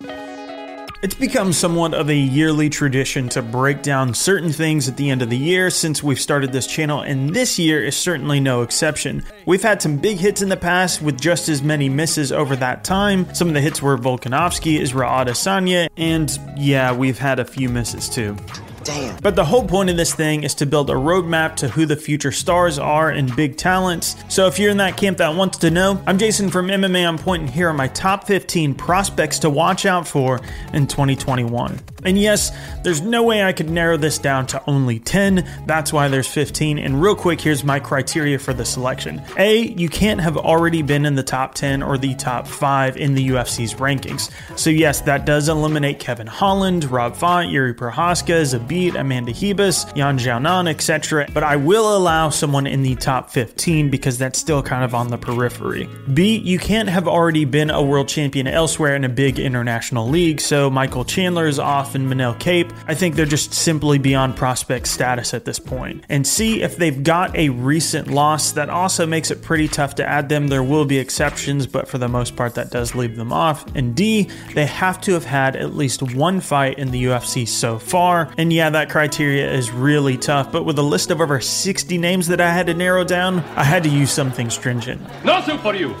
It's become somewhat of a yearly tradition to break down certain things at the end of the year since we've started this channel, and this year is certainly no exception. We've had some big hits in the past with just as many misses over that time. Some of the hits were Volkanovski, Israel Adesanya, and yeah, we've had a few misses too. Damn. But the whole point of this thing is to build a roadmap to who the future stars are and big talents. So if you're in that camp that wants to know, I'm Jason from MMA on Point, and here are my top 15 prospects to watch out for in 2021. And yes, there's no way I could narrow this down to only 10. That's why there's 15. And real quick, here's my criteria for the selection. A, you can't have already been in the top 10 or the top 5 in the UFC's rankings. So yes, that does eliminate Kevin Holland, Rob Font, Jiri Prochazka, Amanda Ribas, Yan Xiaonan, etc. But I will allow someone in the top 15 because that's still kind of on the periphery. B, you can't have already been a world champion elsewhere in a big international league. So Michael Chandler is off and Manel Kape. I think they're just simply beyond prospect status at this point. And C, if they've got a recent loss, that also makes it pretty tough to add them. There will be exceptions, but for the most part, that does leave them off. And D, they have to have had at least one fight in the UFC so far. And yeah, that criteria is really tough, but with a list of over 60 names that I had to narrow down, I had to use something stringent. Nothing for you!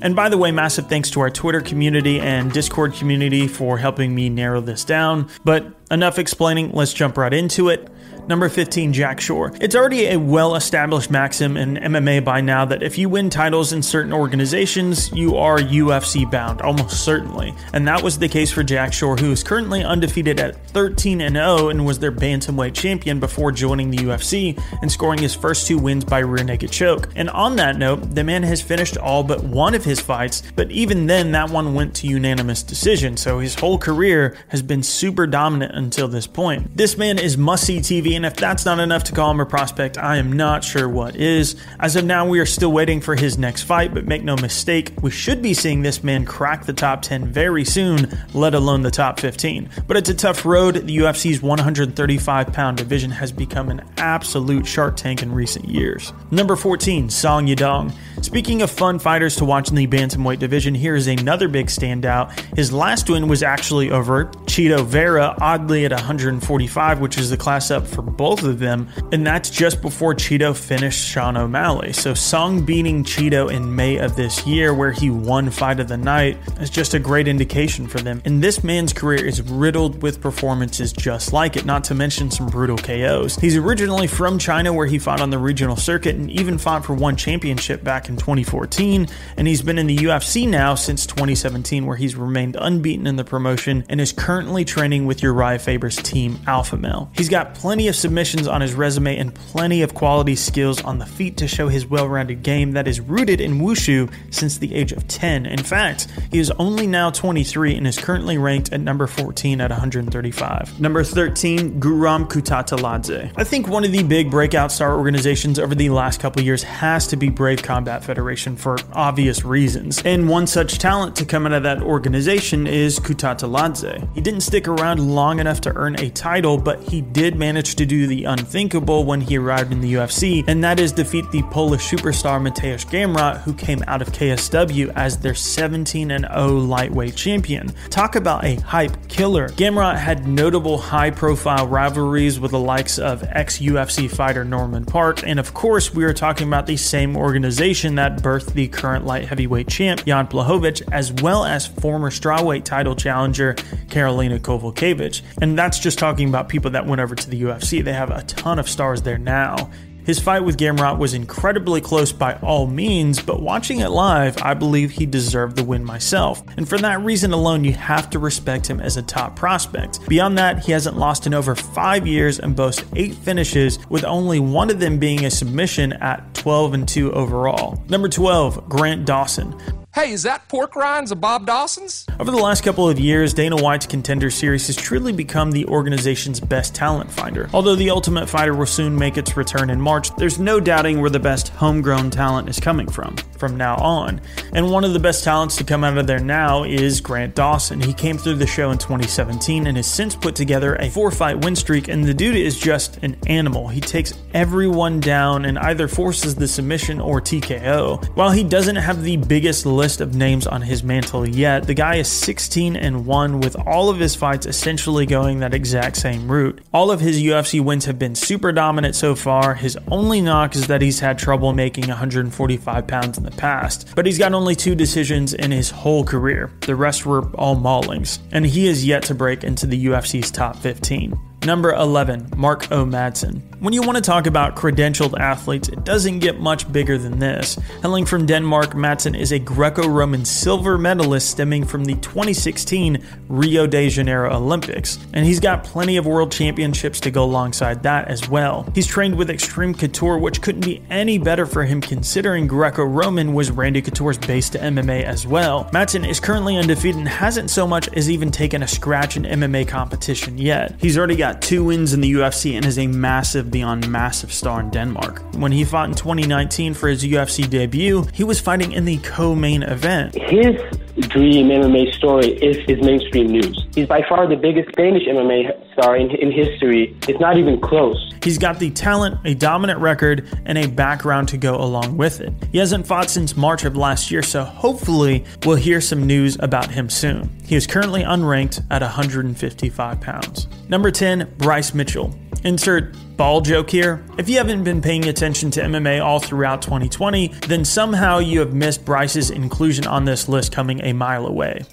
And by the way, massive thanks to our Twitter community and Discord community for helping me narrow this down. But enough explaining, let's jump right into it. Number 15, Jack Shore. It's already a well established maxim in MMA by now that if you win titles in certain organizations, you are UFC bound, almost certainly. And that was the case for Jack Shore, who is currently undefeated at 13 0 and was their bantamweight champion before joining the UFC and scoring his first two wins by rear naked choke. And on that note, the man has finished all but one of his fights, but even then, that one went to unanimous decision, so his whole career has been super dominant until this point. This man is must see TV and if that's not enough to call him a prospect, I am not sure what is. As of now, we are still waiting for his next fight, but make no mistake, we should be seeing this man crack the top 10 very soon, let alone the top 15. But it's a tough road. The UFC's 135 pound division has become an absolute shark tank in recent years. Number 14, Song Yadong. Speaking of fun fighters to watch in the bantamweight division, here is another big standout. His last win was actually over Chito Vera, oddly at 145, which is the class up for both of them, and that's just before Chito finished Sean O'Malley. So Song beating Chito in May of this year, where he won fight of the night, is just a great indication for them. And this man's career is riddled with performances just like it, not to mention some brutal KOs. He's originally from China, where he fought on the regional circuit and even fought for one championship back in 2014, and he's been in the UFC now since 2017, where he's remained unbeaten in the promotion and is currently training with Uriah Faber's team, Alpha Male. He's got plenty of submissions on his resume and plenty of quality skills on the feet to show his well rounded game that is rooted in wushu since the age of 10. In fact, he is only now 23 and is currently ranked at number 14 at 135. Number 13, Guram Kutateladze. I think one of the big breakout star organizations over the last couple years has to be Brave Combat Federation for obvious reasons. And one such talent to come out of that organization is Kutateladze. He didn't stick around long enough to earn a title, but he did manage to do the unthinkable when he arrived in the UFC, and that is defeat the Polish superstar Mateusz Gamrot, who came out of KSW as their 17 0 lightweight champion. Talk about a hype killer. Gamrot had notable high profile rivalries with the likes of ex UFC fighter Norman Parke, and of course, we are talking about the same organization that birthed the current light heavyweight champ Jan Blachowicz, as well as former strawweight title challenger Karolina Kowalkiewicz. And that's just talking about people that went over to the UFC. See, they have a ton of stars there now. His fight with Gamrot was incredibly close by all means, but watching it live, I believe he deserved the win myself. And for that reason alone, you have to respect him as a top prospect. Beyond that, he hasn't lost in over five years and boasts eight finishes, with only one of them being a submission at 12 and 2 overall. Number 12, Grant Dawson. Hey, is that pork rinds of Bob Dawson's? Over the last couple of years, Dana White's Contender Series has truly become the organization's best talent finder. Although the Ultimate Fighter will soon make its return in March, there's no doubting where the best homegrown talent is coming from from now on. And one of the best talents to come out of there now is Grant Dawson. He came through the show in 2017 and has since put together a four fight win streak, and the dude is just an animal. He takes everyone down and either forces the submission or TKO. While he doesn't have the biggest list list of names on his mantle yet. The guy is 16 and 1 with all of his fights essentially going that exact same route. All of his UFC wins have been super dominant so far. His only knock is that he's had trouble making 145 pounds in the past, but he's got only two decisions in his whole career. The rest were all maulings, and he is yet to break into the UFC's top 15. Number 11, Mark O. Madsen. When you want to talk about credentialed athletes, it doesn't get much bigger than this. Hailing from Denmark, Madsen is a Greco Roman silver medalist stemming from the 2016 Rio de Janeiro Olympics, and he's got plenty of world championships to go alongside that as well. He's trained with Extreme Couture, which couldn't be any better for him considering Greco Roman was Randy Couture's base to MMA as well. Madsen is currently undefeated and hasn't so much as even taken a scratch in MMA competition yet. He's already got two wins in the UFC and is a massive beyond massive star in Denmark. When he fought in 2019 for his UFC debut, he was fighting in the co main event. His dream MMA story is his mainstream news. He's by far the biggest Danish MMA star in, in history. It's not even close. He's got the talent, a dominant record, and a background to go along with it. He hasn't fought since March of last year, so hopefully we'll hear some news about him soon. He is currently unranked at 155 pounds. Number 10, Bryce Mitchell. Insert ball joke here. If you haven't been paying attention to MMA all throughout 2020, then somehow you have missed Bryce's inclusion on this list coming a mile away.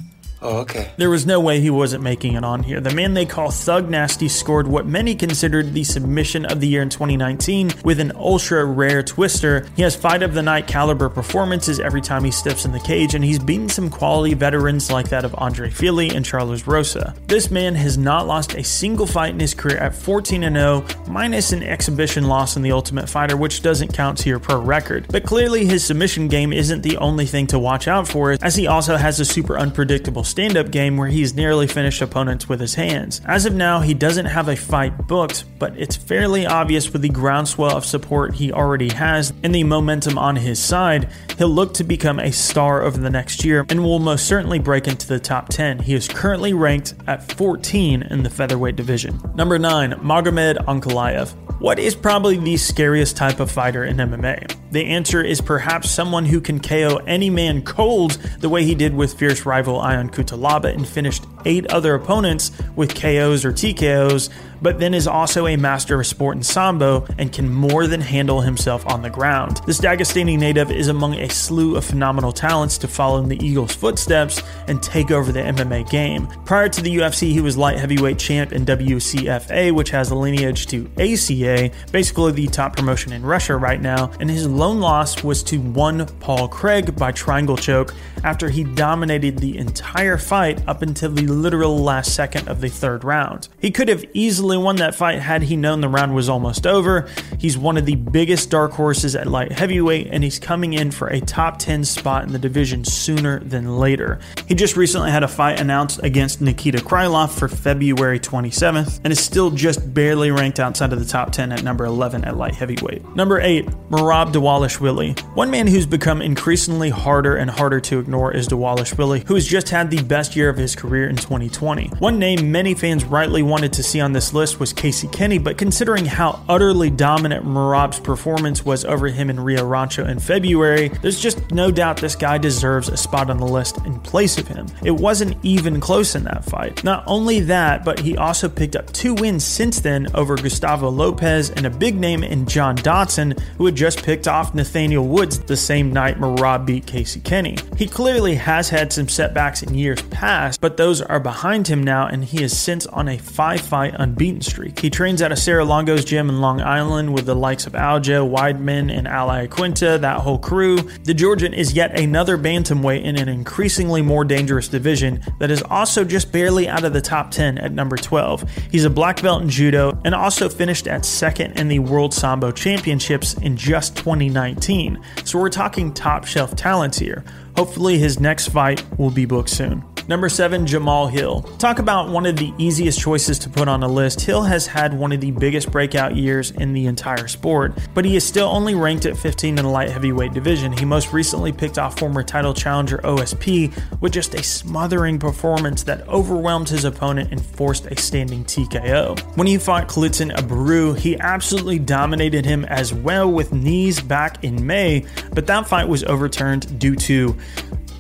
Oh, okay. There was no way he wasn't making it on here. The man they call Thug Nasty scored what many considered the submission of the year in 2019 with an ultra rare twister. He has fight of the night caliber performances every time he steps in the cage, and he's beaten some quality veterans like that of Andre Fili and Charles Rosa. This man has not lost a single fight in his career at 14 0, minus an exhibition loss in the Ultimate Fighter, which doesn't count to your pro record. But clearly, his submission game isn't the only thing to watch out for, as he also has a super unpredictable stand up game where he's nearly finished opponents with his hands. As of now, he doesn't have a fight booked, but it's fairly obvious with the groundswell of support he already has and the momentum on his side, he'll look to become a star over the next year and will most certainly break into the top 10. He is currently ranked at 14 in the featherweight division. Number 9, Magomed Ankalaev. What is probably the scariest type of fighter in MMA? The answer is perhaps someone who can KO any man cold the way he did with fierce rival Ion Cutelaba and finished eight other opponents with KOs or TKOs, but then is also a master of sport and sambo and can more than handle himself on the ground. This Dagestani native is among a slew of phenomenal talents to follow in the Eagles' footsteps and take over the MMA game. Prior to the UFC, he was light heavyweight champ in WCFA, which has a lineage to ACA, basically the top promotion in Russia right now, and his lone loss was to one Paul Craig by triangle choke after he dominated the entire fight up until the literal last second of the third round. He could have easily won that fight had he known the round was almost over. He's one of the biggest dark horses at light heavyweight, and he's coming in for a top 10 spot in the division sooner than later. He just recently had a fight announced against Nikita Krylov for February 27th, and is still just barely ranked outside of the top 10 at number 11 at light heavyweight. Number 8, Merab Dvalishvili. One man who's become increasingly harder and harder to ignore is Dvalishvili, who has just had the best year of his career in 2020. One name many fans rightly wanted to see on this list was Casey Kenny, but considering how utterly dominant Merab's performance was over him in Rio Rancho in February, there's just no doubt this guy deserves a spot on the list in place of him. It wasn't even close in that fight. Not only that, but he also picked up two wins since then over Gustavo Lopez and a big name in John Dodson, who had just picked off Nathaniel Woods the same night Merab beat Casey Kenny. He clearly has had some setbacks in years past, but those are behind him now, and he is since on a five fight unbeaten streak. He trains at a Serra-Longo's gym in Long Island with the likes of Aljo, Weidman, and Al Iaquinta, that whole crew. The Georgian is yet another bantamweight in an increasingly more dangerous division that is also just barely out of the top 10 at number 12. He's a black belt in judo and also finished at second in the World Sambo Championships in just 2019. So we're talking top shelf talents here. Hopefully, his next fight will be booked soon. Number 7, Jamal Hill. Talk about one of the easiest choices to put on a list. Hill has had one of the biggest breakout years in the entire sport, but he is still only ranked at 15 in the light heavyweight division. He most recently picked off former title challenger OSP with just a smothering performance that overwhelmed his opponent and forced a standing TKO. When he fought Klidson Abreu, he absolutely dominated him as well with knees back in May, but that fight was overturned due to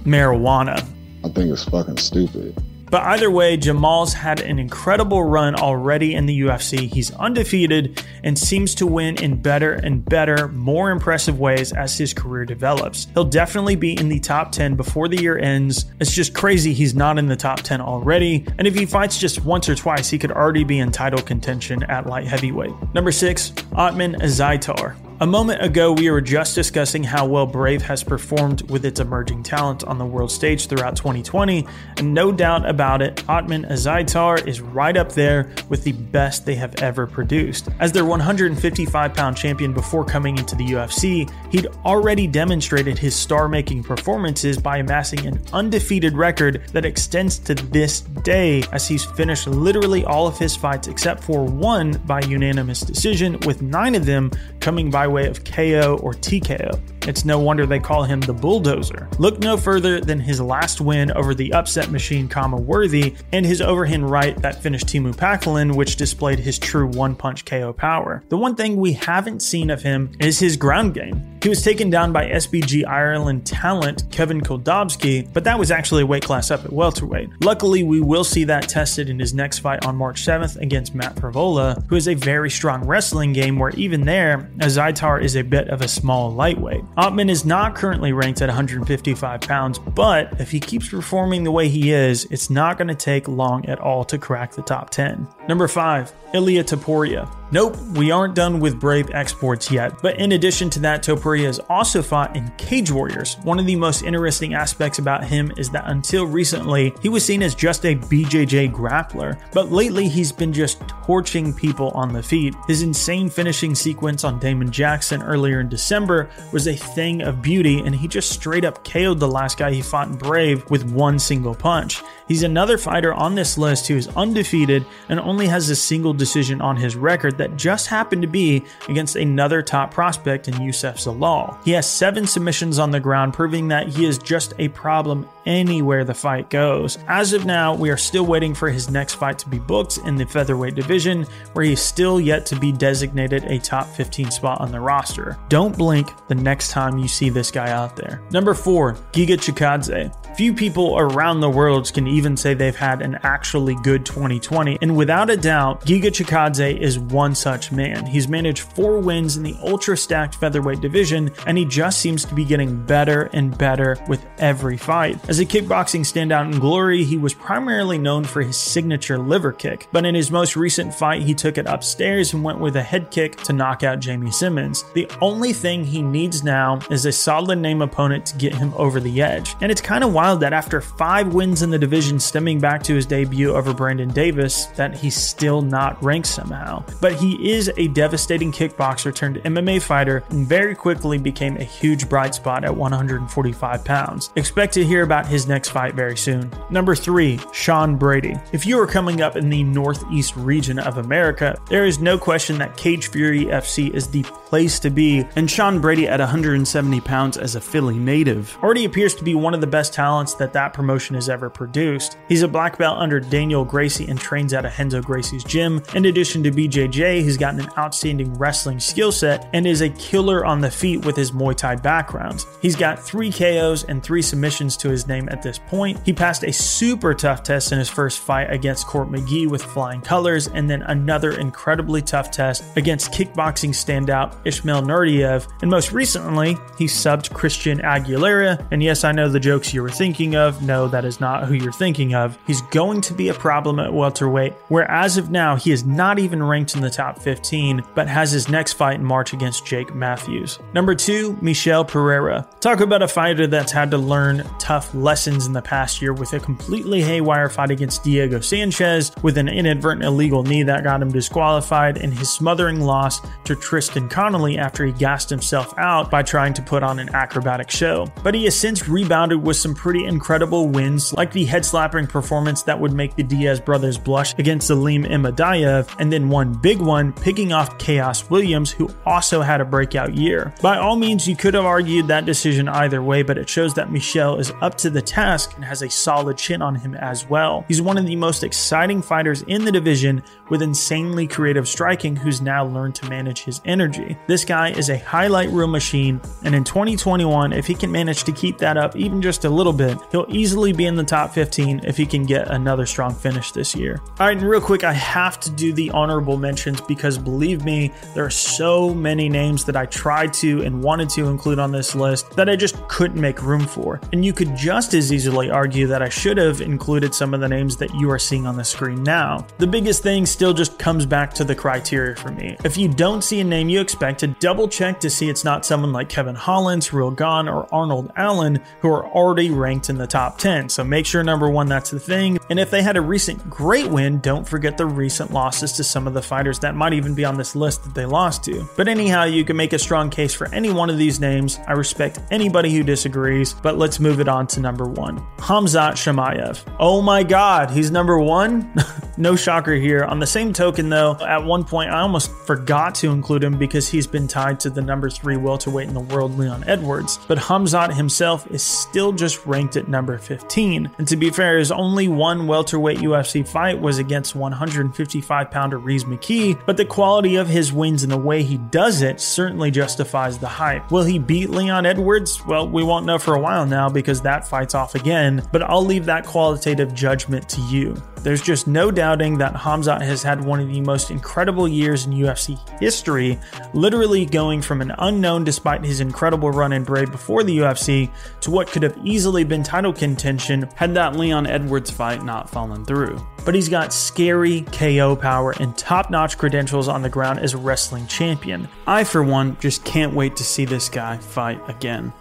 marijuana. I think it's fucking stupid. But either way, Jamal's had an incredible run already in the UFC. He's undefeated and seems to win in better and better, more impressive ways as his career develops. He'll definitely be in the top 10 before the year ends. It's just crazy he's not in the top 10 already. And if he fights just once or twice, he could already be in title contention at light heavyweight. Number 6, Ottman Azaitar. A moment ago, we were just discussing how well Brave has performed with its emerging talent on the world stage throughout 2020, and no doubt about it, Ottman Azaitar is right up there with the best they have ever produced. As their 155 pound champion before coming into the UFC, he'd already demonstrated his star making performances by amassing an undefeated record that extends to this day, as he's finished literally all of his fights except for one by unanimous decision, with nine of them coming by way of KO or TKO. It's no wonder they call him the bulldozer. Look no further than his last win over the upset machine Khama Worthy and his overhand right that finished Teemu Packalén, which displayed his true one punch KO power. The one thing we haven't seen of him is his ground game. He was taken down by SBG Ireland talent Kevin Koldovsky, but that was actually a weight class up at welterweight. Luckily, we will see that tested in his next fight on March 7th against Matt Frevola, who has a very strong wrestling game where even there, Azaitar is a bit of a small lightweight. Ottman is not currently ranked at 155 pounds, but if he keeps performing the way he is, it's not going to take long at all to crack the top 10. Number 5, Ilya Topuria. Nope, we aren't done with Brave exports yet, but in addition to that, Topuria has also fought in Cage Warriors. One of the most interesting aspects about him is that until recently, he was seen as just a BJJ grappler, but lately he's been just torching people on the feet. His insane finishing sequence on Damon Jackson earlier in December was a thing of beauty, and he just straight up KO'd the last guy he fought in Brave with one single punch. He's another fighter on this list who is undefeated and only has a single decision on his record that just happened to be against another top prospect in Youssef Zalal. He has seven submissions on the ground, proving that he is just a problem anywhere the fight goes. As of now, we are still waiting for his next fight to be booked in the featherweight division, where he is still yet to be designated a top 15 spot on the roster. Don't blink the next time you see this guy out there. Number 4, Giga Chikadze. Few people around the world can even say they've had an actually good 2020, and without a doubt, Giga Chikadze is one such man. He's managed four wins in the ultra stacked featherweight division, and he just seems to be getting better and better with every fight. As a kickboxing standout in glory, he was primarily known for his signature liver kick, but in his most recent fight, he took it upstairs and went with a head kick to knock out Jamey Simmons. The only thing he needs now is a solid name opponent to get him over the edge, and it's kind of wild that after five wins in the division stemming back to his debut over Brandon Davis, that he's still not ranked somehow. But he is a devastating kickboxer turned MMA fighter and very quickly became a huge bright spot at 145 pounds. Expect to hear about his next fight very soon. Number 3, Sean Brady. If you are coming up in the northeast region of America, there is no question that Cage Fury FC is the place to be, and Sean Brady at 170 pounds as a Philly native already appears to be one of the best talents that that promotion has ever produced. He's a black belt under Daniel Gracie and trains at a Renzo Gracie's gym. In addition to BJJ, he's gotten an outstanding wrestling skill set and is a killer on the feet with his Muay Thai background. He's got three KOs and three submissions to his name at this point. He passed a super tough test in his first fight against Court McGee with flying colors, and then another incredibly tough test against kickboxing standout Ismail Naurdiev. And most recently, he subbed Christian Aguilera. And yes, I know the jokes you were thinking of. No, that is not who you're thinking of. He's going to be a problem at welterweight, where as of now, he is not even ranked in the top 15, but has his next fight in March against Jake Matthews. Number two, Michel Pereira. Talk about a fighter that's had to learn tough lessons in the past year with a completely haywire fight against Diego Sanchez with an inadvertent illegal knee that got him disqualified, and his smothering loss to Tristan Connelly after he gassed himself out by trying to put on an acrobatic show. But he has since rebounded with some pretty incredible wins, like the head slapping performance that would make the Diaz brothers blush against Salim Imadaev, and then one big one, picking off Khaos Williams, who also had a breakout year. By all means, you could have argued that decision either way, but it shows that Michel is up to the task and has a solid chin on him as well. He's one of the most exciting fighters in the division with insanely creative striking who's now learned to manage his energy. This guy is a highlight reel machine, and in 2021, if he can manage to keep that up even just a little bit, he'll easily be in the top 15 if he can get another strong finish this year. All right, and real quick, I have to do the honorable mentions because believe me, there are so many names that I tried to and wanted to include on this list that I just couldn't make room for. And you could just as easily argue that I should have included some of the names that you are seeing on the screen now. The biggest thing still just comes back to the criteria for me. If you don't see a name you expect, to double check to see it's not someone like Kevin Holland, Ciryl Gane, or Arnold Allen who are already ranked in the top 10. So make sure number one, that's the thing. And if they had a recent great win, don't forget the recent losses to some of the fighters that might even be on this list that they lost to. But anyhow, you can make a strong case for any one of these names. I respect anybody who disagrees, but let's move it on to number one Hamzat Chimaev. Oh my god, he's number one? no shocker here. On the same token, though, at one point I almost forgot to include him because he's been tied to the number three welterweight in the world, Leon Edwards. But Hamzat himself is still just ranked at number 15. And to be fair, his only one welterweight UFC fight was against 155 pounder Rhys McKee, but the quality of his wins and the way he does it certainly justifies the hype. Will he beat Leon Edwards? Well, we won't know for a while now because that fight's off again, but I'll leave that qualitative judgment to you. There's just no doubting that Hamzat has had one of the most incredible years in UFC history, literally going from an unknown despite his incredible run in Brave before the UFC to what could have easily been title contention had that Leon Edwards fight not fallen through. But he's got scary KO power and top notch credentials on the ground as a wrestling champion. I, for one, just can't wait to see this guy fight again.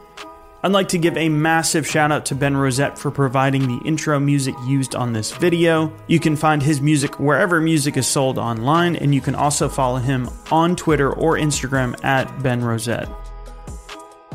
I'd like to give a massive shout out to Ben Rosette for providing the intro music used on this video. You can find his music wherever music is sold online, and you can also follow him on Twitter or Instagram at Ben Rosette.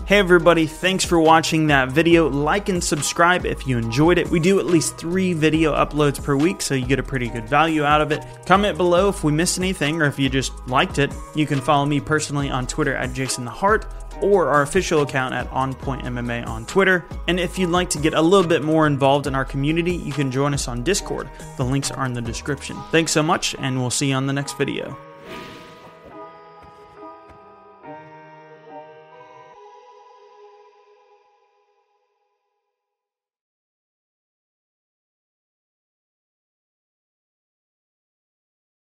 Hey everybody, thanks for watching that video. Like and subscribe if you enjoyed it. We do at least three video uploads per week, so you get a pretty good value out of it. Comment below if we missed anything or if you just liked it. You can follow me personally on Twitter at Jason the Heart or our official account at OnPointMMA on Twitter. And if you'd like to get a little bit more involved in our community, you can join us on Discord. The links are in the description. Thanks so much, and we'll see you on the next video.